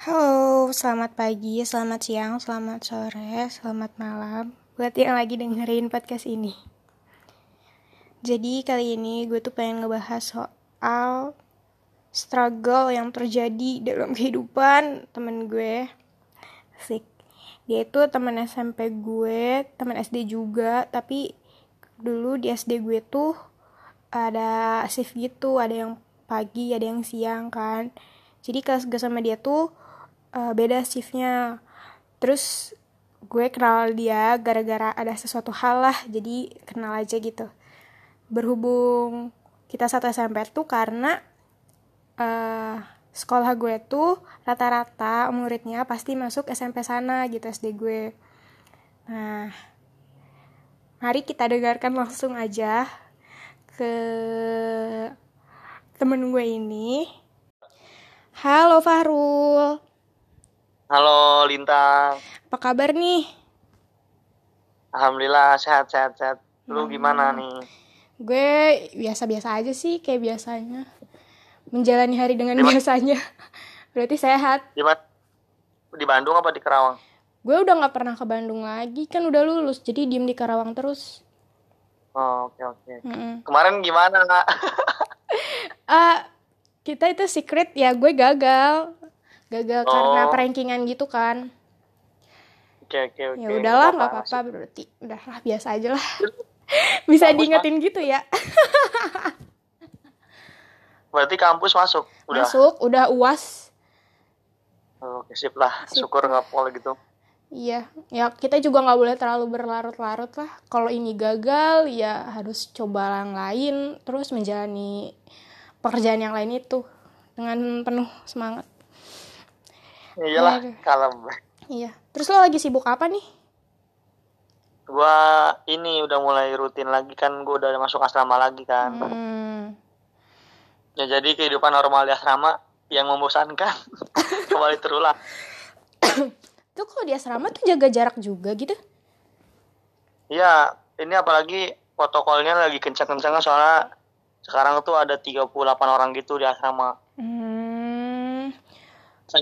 Halo, selamat pagi, selamat siang, selamat sore, selamat malam. Buat yang lagi dengerin podcast ini. Jadi kali ini gue tuh pengen ngebahas soal Struggle yang terjadi dalam kehidupan temen gue. Asik. Dia itu temen SMP gue, temen SD juga Tapi dulu di SD gue tuh ada shift gitu Ada yang pagi, ada yang siang kan. Jadi kelas gue sama dia tuh uh, beda shiftnya. Terus gue kenal dia gara-gara ada sesuatu hal lah jadi kenal aja gitu. Berhubung kita satu SMP tuh karena uh, sekolah gue tuh rata-rata muridnya pasti masuk SMP sana gitu SD gue. Nah mari kita dengarkan langsung aja ke temen gue ini. Halo Fahrul Halo Lintang. Apa kabar nih? Alhamdulillah sehat sehat sehat. Lu hmm. gimana nih? Gue biasa-biasa aja sih kayak biasanya. Menjalani hari dengan Di mana? biasanya. Berarti sehat. Di, di Bandung apa di Karawang? Gue udah nggak pernah ke Bandung lagi kan udah lulus jadi diem di Karawang terus. Oh, oke okay, oke. Okay. Mm -mm. Kemarin gimana? uh, kita itu secret ya gue gagal gagal oh. karena rankingan gitu kan. Oke okay, oke. Okay, ya udahlah nggak apa-apa berarti udahlah biasa aja lah. Bisa diingetin gitu ya. Berarti kampus masuk? Udah. Masuk udah uas. Oke sip lah. Sip. syukur nggak pol gitu. Iya, ya kita juga nggak boleh terlalu berlarut-larut lah. Kalau ini gagal, ya harus coba yang lain, terus menjalani pekerjaan yang lain itu dengan penuh semangat iyalah kalem. Iya. Terus lo lagi sibuk apa nih? Gua ini udah mulai rutin lagi kan gua udah masuk asrama lagi kan. Hmm. ya jadi kehidupan normal di asrama yang membosankan. Kembali terulang. Tuh kalau di asrama tuh jaga jarak juga gitu? Iya ini apalagi protokolnya lagi kencang-kencangnya soalnya sekarang tuh ada 38 orang gitu di asrama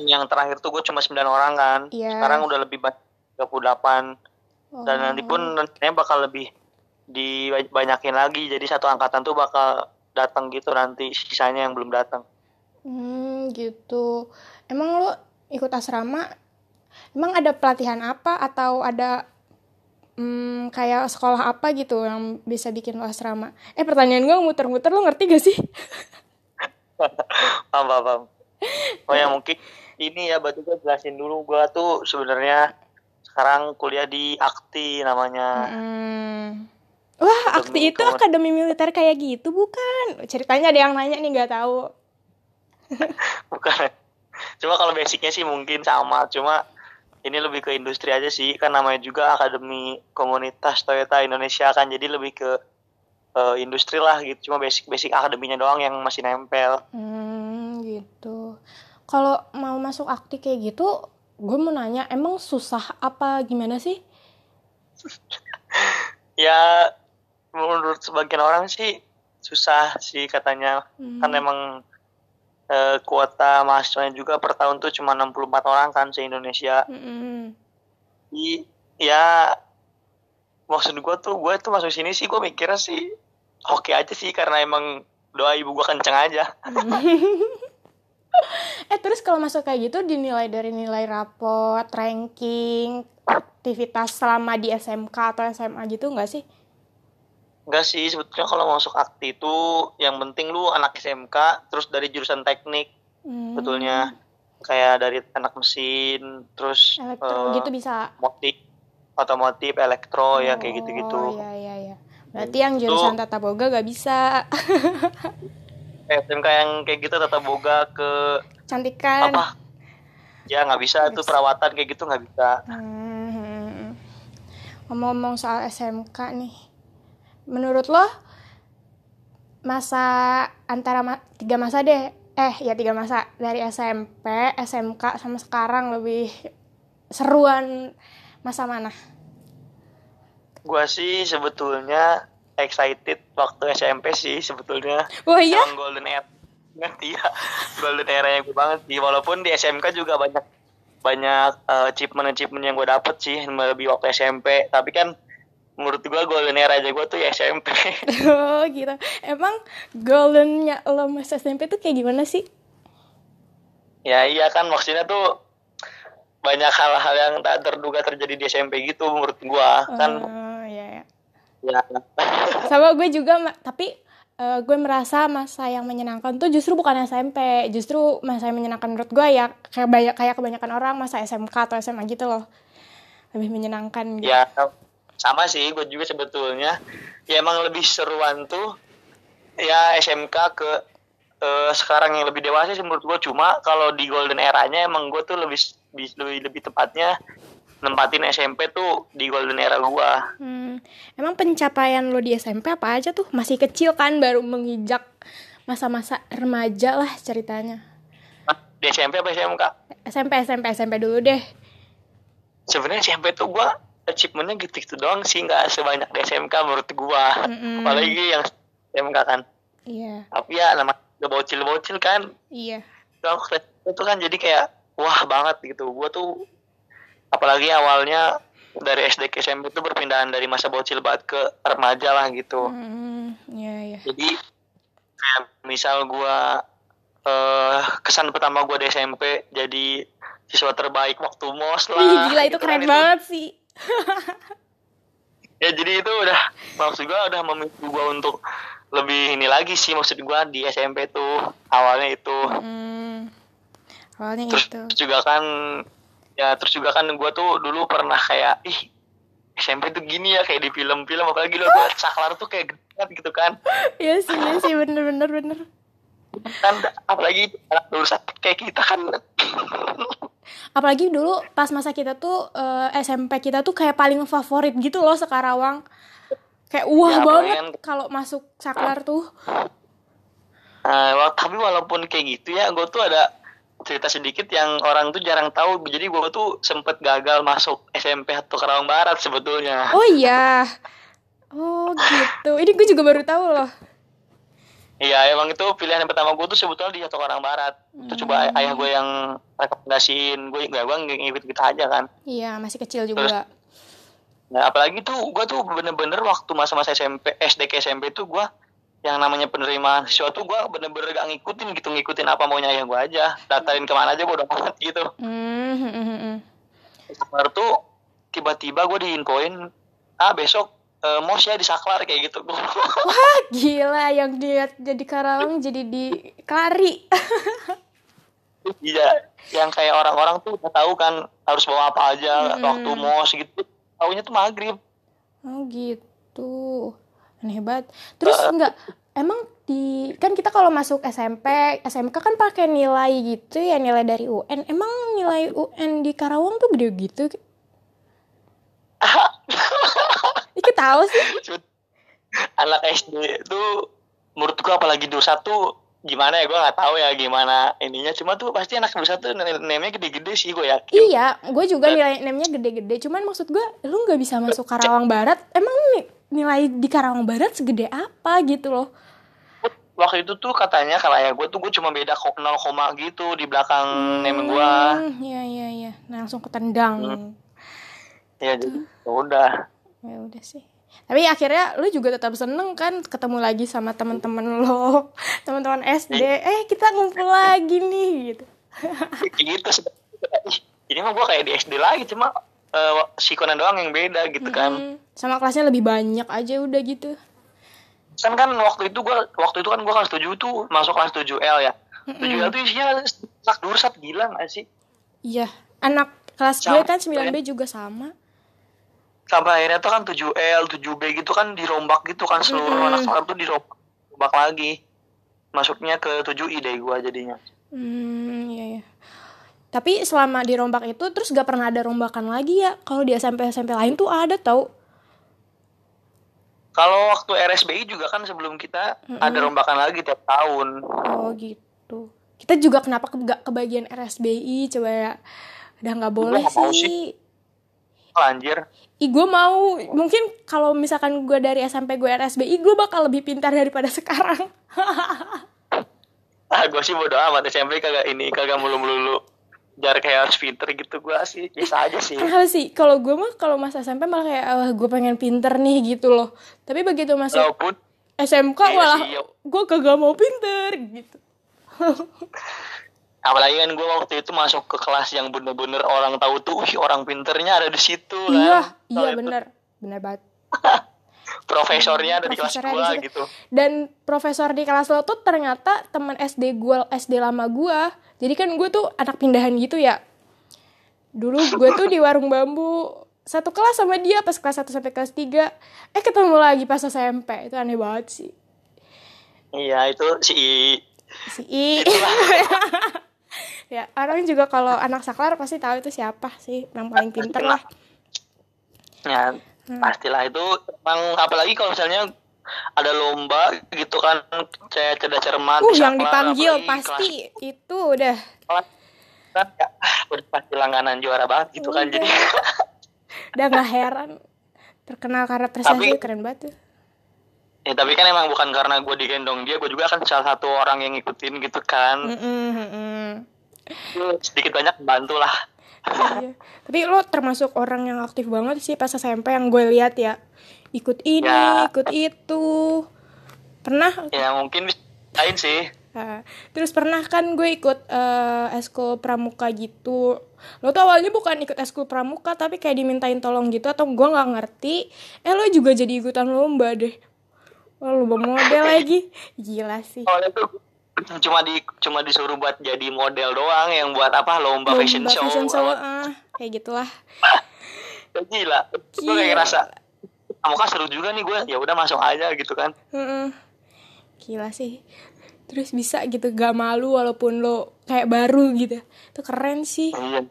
yang terakhir tuh gue cuma 9 orang kan. Yeah. sekarang udah lebih banyak 38 oh. dan nanti pun nantinya bakal lebih dibanyakin lagi. Jadi satu angkatan tuh bakal datang gitu nanti sisanya yang belum datang. Hmm gitu. Emang lo ikut asrama emang ada pelatihan apa? Atau ada hmm, kayak sekolah apa gitu yang bisa bikin lo asrama? Eh pertanyaan gue muter-muter lo ngerti gak sih? Paham paham oh ya mungkin ini ya berarti gue jelasin dulu. Gue tuh sebenarnya sekarang kuliah di Akti namanya. Hmm. wah Akti itu akademi militer kayak gitu bukan? Ceritanya ada yang nanya nih nggak tahu. Bukan. Cuma kalau basicnya sih mungkin sama. Cuma ini lebih ke industri aja sih. Kan namanya juga akademi komunitas Toyota Indonesia kan. Jadi lebih ke uh, industri lah gitu. Cuma basic basic akademinya doang yang masih nempel. Hmm gitu kalau mau masuk akti kayak gitu gue mau nanya emang susah apa gimana sih ya menurut sebagian orang sih susah sih katanya hmm. kan emang uh, kuota mahasiswanya juga per tahun tuh cuma 64 orang kan se Indonesia hmm. I, ya maksud gue tuh gue tuh masuk sini sih gue mikirnya sih oke okay aja sih karena emang doa ibu gue kenceng aja eh terus kalau masuk kayak gitu dinilai dari nilai rapot ranking aktivitas selama di SMK atau SMA gitu nggak sih? Enggak sih, sebetulnya kalau masuk akti itu yang penting lu anak SMK, terus dari jurusan teknik, hmm. betulnya kayak dari anak mesin, terus elektro uh, gitu bisa? motif otomotif elektro oh, ya kayak gitu-gitu. Oh iya iya iya. Berarti yang jurusan tata boga gak bisa SMK yang kayak gitu tata boga ke cantikan apa ya nggak bisa tuh perawatan kayak gitu nggak bisa hmm. ngomong-ngomong soal SMK nih menurut lo masa antara ma tiga masa deh eh ya tiga masa dari SMP SMK sama sekarang lebih seruan masa mana? Gua sih sebetulnya excited waktu SMP sih sebetulnya. Oh iya? Golden Age. banget ya golden era yang gue banget sih walaupun di SMK juga banyak banyak uh, achievement achievement yang gue dapet sih lebih waktu SMP tapi kan menurut gue golden era aja gue tuh ya SMP oh gitu emang goldennya lo mas SMP tuh kayak gimana sih ya iya kan maksudnya tuh banyak hal-hal yang tak terduga terjadi di SMP gitu menurut gue kan oh, iya, iya. Ya. Sama gue juga tapi uh, gue merasa masa yang menyenangkan tuh justru bukan SMP justru masa yang menyenangkan menurut gue ya kayak banyak kayak kebanyakan orang masa SMK atau SMA gitu loh. Lebih menyenangkan gitu. ya sama sih gue juga sebetulnya. Ya emang lebih seruan tuh ya SMK ke uh, sekarang yang lebih dewasa sih menurut gue. Cuma kalau di golden eranya emang gue tuh lebih lebih lebih tepatnya nempatin SMP tuh di golden era gua. Hmm. Emang pencapaian lo di SMP apa aja tuh? Masih kecil kan baru menginjak masa-masa remaja lah ceritanya. Di SMP apa SMK? SMP SMP SMP dulu deh. Sebenarnya SMP tuh gua achievementnya gitu-gitu doang sih nggak sebanyak di SMK menurut gua. Mm -mm. Apalagi yang SMK kan. Iya. Tapi ya nama bocil-bocil kan. Iya. Itu kan jadi kayak wah banget gitu. Gua tuh apalagi awalnya dari SD ke SMP itu perpindahan dari masa bocil banget ke remaja lah gitu. Mm, yeah, yeah. Jadi kayak misal gue uh, kesan pertama gue di SMP jadi siswa terbaik waktu mos lah. Ih, gila itu gitu keren kan, banget itu. sih. ya jadi itu udah maksud gue udah memicu gue untuk lebih ini lagi sih maksud gue di SMP tuh awalnya itu. Mm, awalnya Terus itu. juga kan ya terus juga kan gue tuh dulu pernah kayak ih SMP tuh gini ya kayak di film-film apalagi lo gue saklar tuh kayak gede gitu kan. Iya sih iya sih bener bener bener. Kan apalagi anak lulusan kayak kita kan. Apalagi dulu pas masa kita tuh uh, eh, SMP kita tuh kayak paling favorit gitu loh sekarawang. Kayak wah ya, banget kalau masuk saklar tuh. Uh, tapi walaupun kayak gitu ya gue tuh ada cerita sedikit yang orang tuh jarang tahu. Jadi gue tuh sempet gagal masuk SMP atau Karawang Barat sebetulnya. Oh iya. Oh gitu. Ini gue juga baru tahu loh. Iya emang itu pilihan yang pertama gue tuh sebetulnya di Atau Karawang Barat. Hmm. itu coba ayah gue yang rekomendasiin. Gue nggak gue ngikut kita aja kan. Iya masih kecil juga. Terus, nah apalagi tuh gue tuh bener-bener waktu masa-masa SMP SD ke SMP tuh gue yang namanya penerimaan sesuatu gue bener-bener gak ngikutin gitu. Ngikutin apa maunya ayah gue aja. Datarin ke mana aja gue udah banget gitu. Mm-hmm. baru tuh tiba-tiba gue diinfoin ah besok uh, mos ya di saklar kayak gitu. Wah gila. Yang dia jadi Karawang jadi di Kari iya yang kayak orang-orang tuh udah tahu kan harus bawa apa aja mm-hmm. waktu mos gitu. Taunya tuh maghrib. Oh gitu aneh banget. Terus enggak emang di kan kita kalau masuk SMP SMK kan pakai nilai gitu ya nilai dari UN emang nilai UN di Karawang tuh gede gitu? Iki tahu sih. Anak SD itu menurut gua apalagi dosa tuh gimana ya gue nggak tahu ya gimana ininya. Cuma tuh pasti anak dosa tuh nilainya gede-gede sih gue yakin. Iya gue juga nilai nilainya gede-gede. Cuman maksud gue lu nggak bisa masuk Karawang Barat emang nih nilai di Karawang Barat segede apa gitu loh. Waktu itu tuh katanya kalau ya gue tuh gue cuma beda 0, gitu di belakang hmm, name gue iya iya iya. Nah, langsung ketendang. Hmm. ya jadi ya udah. Ya udah sih. Tapi akhirnya lu juga tetap seneng kan ketemu lagi sama teman-teman lo teman-teman SD ya. eh kita ngumpul lagi nih gitu. Gitu ini mah gue kayak di SD lagi cuma uh, si Conan doang yang beda gitu kan. Sama kelasnya lebih banyak aja udah gitu. Kan kan waktu itu gua waktu itu kan gua kelas tujuh tuh masuk kelas tujuh l ya. Tujuh l tuh isinya anak dursat gila gak sih? Iya anak kelas gue kan 9B juga sama. Sampai akhirnya tuh kan 7L, 7B gitu kan dirombak gitu kan seluruh mm -hmm. anak sekolah tuh dirombak lagi. Masuknya ke 7I deh gua jadinya. Hmm, iya iya tapi selama di rombak itu terus gak pernah ada rombakan lagi ya. Kalau di SMP SMP lain tuh ada tau. Kalau waktu RSBI juga kan sebelum kita mm -hmm. ada rombakan lagi tiap tahun. Oh gitu. Kita juga kenapa ke gak kebagian RSBI coba ya. Udah nggak boleh sih. sih. Anjir. Ih gue mau. Mungkin kalau misalkan gue dari SMP gue RSBI gue bakal lebih pintar daripada sekarang. Ah gue sih bodo amat. SMP kagak ini kagak mulu jar kayak harus pinter gitu gue sih. Bisa aja sih. Kenapa sih. Kalau gue mah kalau masa SMP malah kayak ah, gue pengen pinter nih gitu loh. Tapi begitu masuk walaupun SMK Iya malah sih, iya. gue kagak mau pinter gitu. Apalagi kan gue waktu itu masuk ke kelas yang bener-bener orang tahu tuh "Wih, orang pinternya ada di situ iya kan iya itu. bener. Bener banget. Profesornya ada di kelas gue gitu. Dan profesor di kelas lo tuh ternyata teman SD gue SD lama gue jadi kan gue tuh anak pindahan gitu ya. Dulu gue tuh di warung bambu satu kelas sama dia pas kelas 1 sampai kelas 3 eh ketemu lagi pas SMP. Itu aneh banget sih. Iya itu si si I. Ya orang juga kalau anak saklar pasti tahu itu siapa sih. Yang paling pinter lah. Ya pastilah itu. Emang apalagi kalau misalnya ada lomba gitu kan kayak cerdas cermat uh yang dipanggil apalagi pasti itu udah. Kelas kan? Ya, ah, udah pasti langganan juara banget gitu kan jadi udah nggak heran. Terkenal karena prestasi keren banget tuh. Ya tapi kan emang bukan karena gue digendong dia gue juga kan salah satu orang yang ngikutin gitu kan. Mm-mm, mm-mm. sedikit banyak bantu lah. Iya. Tapi lo termasuk orang yang aktif banget sih pas SMP yang gue lihat ya. Ikut ini, Ya. ikut itu. Pernah ya mungkin lain sih Nah, terus pernah kan gue ikut eh, eskul pramuka gitu. Lo tuh awalnya bukan ikut eskul pramuka tapi kayak dimintain tolong gitu atau gue nggak ngerti. Eh lo juga jadi ikutan lomba deh. Wah, lomba model lagi. Gila sih. awalnya tuh cuma di cuma disuruh buat jadi model doang yang buat apa lomba, fashion Lomba show, fashion show, ah, kayak gitulah. Ya, gila gue Gila. kayak ngerasa kamu kan seru juga nih gue ya udah masuk aja gitu kan Mm-mm. Gila sih. Terus bisa gitu gak malu walaupun lo kayak baru gitu. Itu keren sih. iya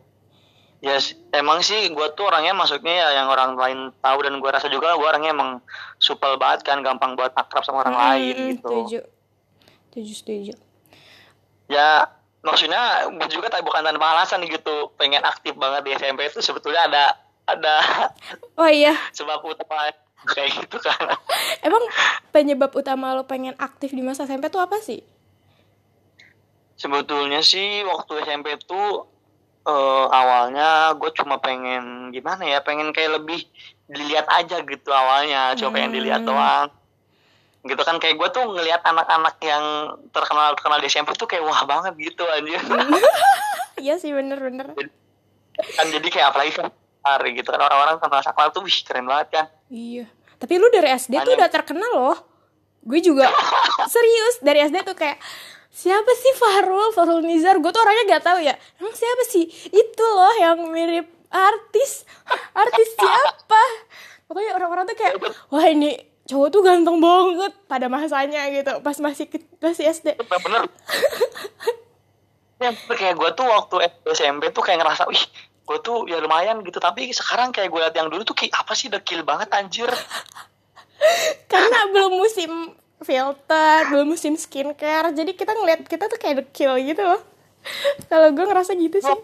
ya s- emang sih gue tuh orangnya masuknya ya yang orang lain tahu dan gue rasa juga gue orangnya emang supel banget kan gampang buat akrab sama orang lain Mm-mm, gitu Setuju. Setuju, setuju. ya maksudnya gue juga tak bukan tanpa alasan gitu pengen aktif banget di SMP itu sebetulnya ada ada Oh iya, sebab utama kayak gitu kan emang penyebab utama lo pengen aktif di masa SMP tuh apa sih? sebetulnya sih waktu SMP tuh eh, awalnya gue cuma pengen gimana ya pengen kayak lebih dilihat aja gitu awalnya cuma pengen dilihat Hmm. doang gitu kan kayak gue tuh ngelihat anak-anak yang terkenal terkenal di SMP tuh kayak wah banget gitu anjir Iya sih bener-bener. kan jadi kayak apalagi kan saklar gitu kan. Orang-orang kenal saklar tuh wih keren banget kan. Iya. Tapi lu dari SD tuh Makanya- udah terkenal loh. Gue juga serius dari SD tuh kayak siapa sih Farul Farul Nizar? Gue tuh orangnya gak tahu ya. Emang siapa sih? Itu loh yang mirip artis. Artis siapa? Pokoknya orang-orang tuh kayak wah ini cowok tuh ganteng banget pada masanya gitu pas masih ke- masih SD ya bener kayak gue tuh waktu SD SMP tuh kayak ngerasa wih gue tuh ya lumayan gitu tapi sekarang kayak gue liat yang dulu tuh kayak apa sih dekil banget anjir. Karena belum musim filter belum musim skincare jadi kita ngeliat kita tuh kayak dekil gitu loh. Kalau gue ngerasa gitu sih.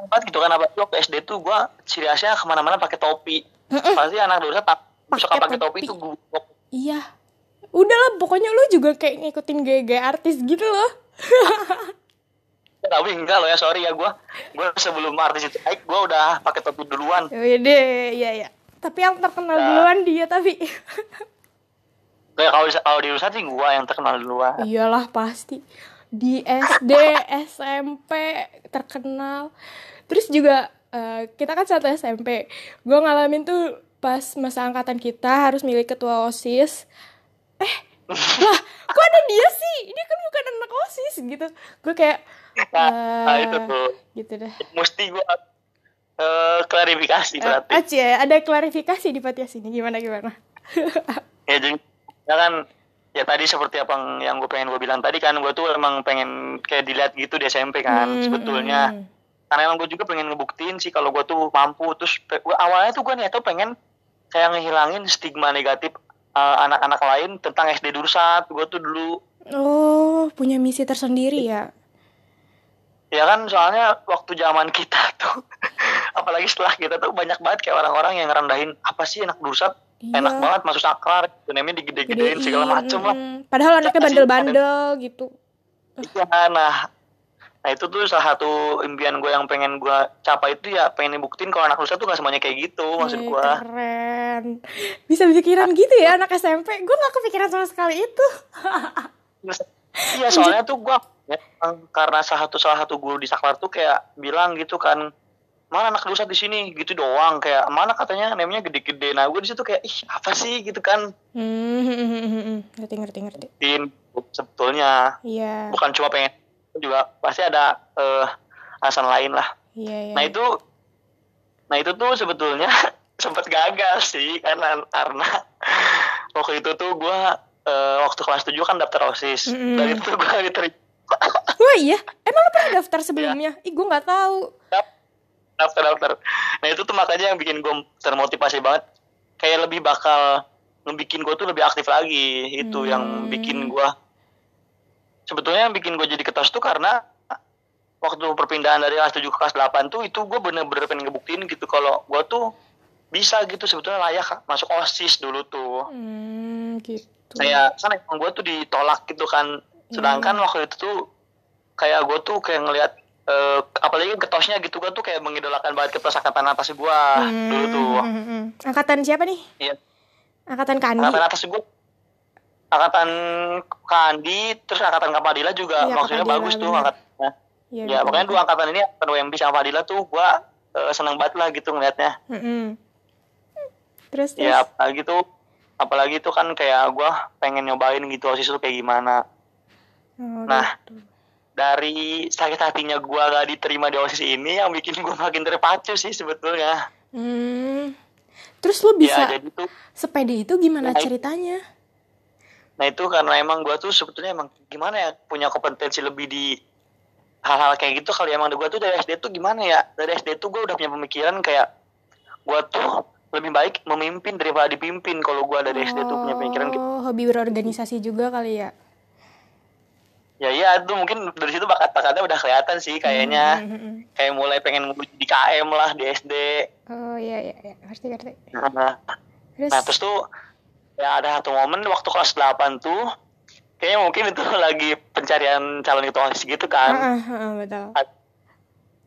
Banget gitu kan apa waktu SD tuh gue ciri khasnya ke mana-mana pakai topi. Pasti anak dulu tak suka Pakai topi tuh gue Iya. Udahlah, pokoknya lu juga kayak ngikutin gaya-gaya artis gitu loh. tapi enggak loh ya sorry ya gue gue sebelum artis itu naik gue udah pakai topi duluan Ya deh, iya ya. Tapi yang terkenal duluan dia tapi. kayak kalau kalau di Rusa sih gue yang terkenal duluan Iyalah pasti. Di SD, SMP terkenal. Terus juga eh, kita kan satu SMP. Gue ngalamin tuh pas masa angkatan kita harus milih ketua OSIS. Eh, lah, kok ada dia sih? Ini kan bukan anak OSIS gitu. Gue kayak nah, eh, itu tuh gitu deh. mesti gue eh, klarifikasi Eh, berarti Aci ya, ada klarifikasi di podcast ini gimana gimana? ya jadi ya kan ya tadi seperti apa yang, gue pengen gue bilang tadi kan gue tuh emang pengen kayak dilihat gitu di SMP kan Hmm, sebetulnya hmm. karena emang gue juga pengen ngebuktiin sih kalau gue tuh mampu terus awalnya tuh gue niat tuh pengen kayak ngehilangin stigma negatif eh, anak-anak lain tentang SD Dursat gue tuh dulu Oh, punya misi tersendiri ya? ya kan soalnya waktu zaman kita tuh apalagi setelah kita tuh banyak banget kayak orang-orang yang ngerendahin apa sih anak Dursat Iya. enak banget masuk saklar namanya digede-gedein segala macem lah Padahal anaknya bandel-bandel gitu. iya nah nah itu tuh salah satu impian gue yang pengen gue capai itu ya pengen buktiin kalau anak nusa tuh gak semuanya kayak gitu maksud gue keren. Bisa pikiran gitu ya anak SMP gue gak kepikiran sama sekali itu. Iya soalnya tuh gue ya, karena salah satu salah satu guru di saklar tuh kayak bilang gitu kan mana anak dosa di sini? Gitu doang kayak mana? katanya namanya gede-gede. Nah gue di situ kayak ih apa sih? Gitu kan. Hmm, ngerti ngerti ngerti. Sebetulnya. Iya. Bukan cuma pengen juga pasti ada uh, alasan lain lah iya, iya. nah itu nah itu tuh sebetulnya sempat gagal sih karena karena waktu itu tuh gue uh, waktu kelas 7 kan daftar osis mm -hmm. dan itu gue diterima Wah iya, emang lo pernah daftar sebelumnya? Ya. Ih gue nggak tahu daftar daftar nah itu tuh makanya yang bikin gue termotivasi banget kayak lebih bakal ngebikin gue tuh lebih aktif lagi itu hmm. yang bikin gue sebetulnya yang bikin gue jadi ketos tuh karena waktu perpindahan dari kelas 7 ke kelas 8 tuh itu gue bener-bener pengen ngebuktiin gitu kalau gue tuh bisa gitu sebetulnya layak masuk osis dulu tuh hmm, gitu. saya kan emang gue tuh ditolak gitu kan sedangkan hmm. waktu itu tuh kayak gue tuh kayak ngelihat uh, apalagi ketosnya gitu gue tuh kayak mengidolakan banget ke angkatan atas gue hmm, dulu tuh hmm, hmm, hmm. angkatan siapa nih iya angkatan Kandi angkatan atas gue angkatan Kandi terus angkatan Kapadila juga iya, maksudnya Kadila, bagus bener. tuh angkatnya ya, ya makanya dua angkatan ini angkatan WMB sama Padila tuh gue uh, seneng banget lah gitu ngeliatnya hmm. terus, terus ya apalagi tuh apalagi tuh kan kayak gue pengen nyobain gitu osis tuh kayak gimana oh, nah gitu dari sakit hatinya gue gak diterima di osis ini yang bikin gue makin terpacu sih sebetulnya. Hmm. Terus lo bisa ya, jadi tuh, sepede itu gimana nah, ceritanya? Nah itu karena emang gue tuh sebetulnya emang gimana ya punya kompetensi lebih di hal-hal kayak gitu kalau emang gue tuh dari SD tuh gimana ya dari SD tuh gue udah punya pemikiran kayak gue tuh lebih baik memimpin daripada dipimpin kalau gue dari oh, SD tuh punya pemikiran gitu. Oh, hobi berorganisasi juga kali ya? ya iya itu mungkin dari situ bakat-bakatnya udah kelihatan sih kayaknya mm-hmm. kayak mulai pengen di KM lah di SD oh iya iya, iya. ngerti ngerti nah, terus? nah terus tuh ya ada satu momen waktu kelas 8 tuh kayaknya mungkin itu lagi pencarian calon itu gitu kan uh, uh, uh, betul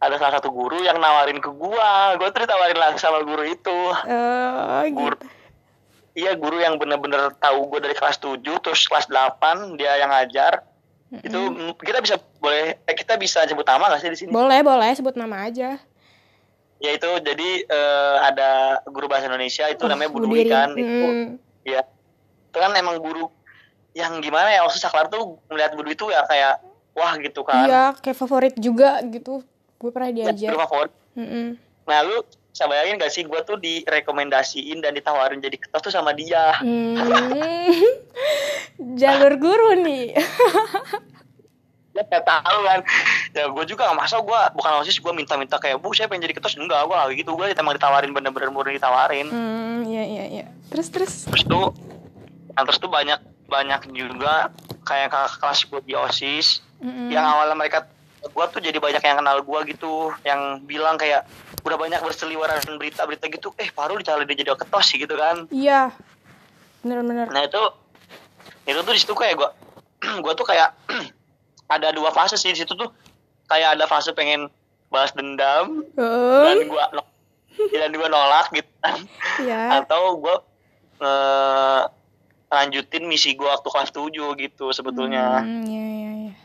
ada salah satu guru yang nawarin ke gua gua tuh ditawarin langsung sama guru itu uh, guru gitu. iya guru yang bener-bener tahu gua dari kelas 7 terus kelas 8 dia yang ngajar Mm-hmm. Itu kita bisa boleh eh, kita bisa sebut nama gak sih di sini? Boleh, boleh sebut nama aja. Ya itu jadi uh, ada guru bahasa Indonesia itu oh, namanya Bu Dwi kan mm. itu. Ya. Itu kan emang guru yang gimana ya waktu saklar tuh melihat Dwi itu ya kayak wah gitu kan. Iya, kayak favorit juga gitu. Gue pernah iya, diajar. Ya, favorit. Mm -mm. Nah, lu bisa bayangin gak sih gue tuh direkomendasiin dan ditawarin jadi ketua tuh sama dia. Hmm. jalur guru nih ya kayak tahu kan. Ya gue juga gak masa gue bukan osis gue minta-minta kayak bu saya pengen jadi ketua. Enggak gue lagi gitu. Gue emang ditawarin bener-bener murni ditawarin. Hmm iya iya iya. Terus terus? Terus tuh yang terus tuh banyak banyak juga kayak kakak kelas gue di osis mm-hmm. yang awalnya mereka gue tuh jadi banyak yang kenal gue gitu yang bilang kayak udah banyak berseliweran berita-berita gitu. Eh baru dicari dia jadi ketua sih gitu kan. Iya. Bener-bener. Nah itu itu tuh di situ kayak gue gue tuh kayak ada dua fase sih di situ tuh kayak ada fase pengen balas dendam oh. dan gue dan gue nolak gitu kan yeah. atau gue nge lanjutin misi gue waktu kelas 7 gitu sebetulnya hmm, yeah, yeah, yeah.